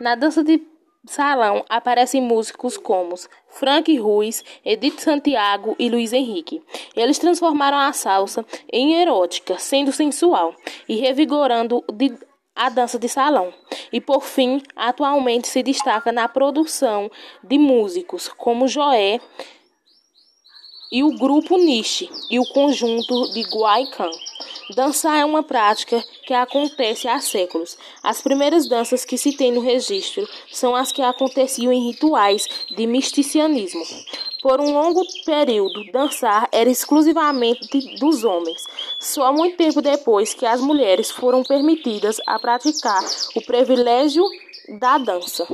Na dança de salão aparecem músicos como Frank Ruiz, Edith Santiago e Luiz Henrique. Eles transformaram a salsa em erótica, sendo sensual e revigorando a dança de salão. E por fim, atualmente se destaca na produção de músicos como Joé e o grupo Niche e o conjunto de Guaycan. Dançar é uma prática que acontece há séculos. As primeiras danças que se tem no registro são as que aconteciam em rituais de misticismo. Por um longo período, dançar era exclusivamente dos homens. Só muito tempo depois que as mulheres foram permitidas a praticar o privilégio da dança.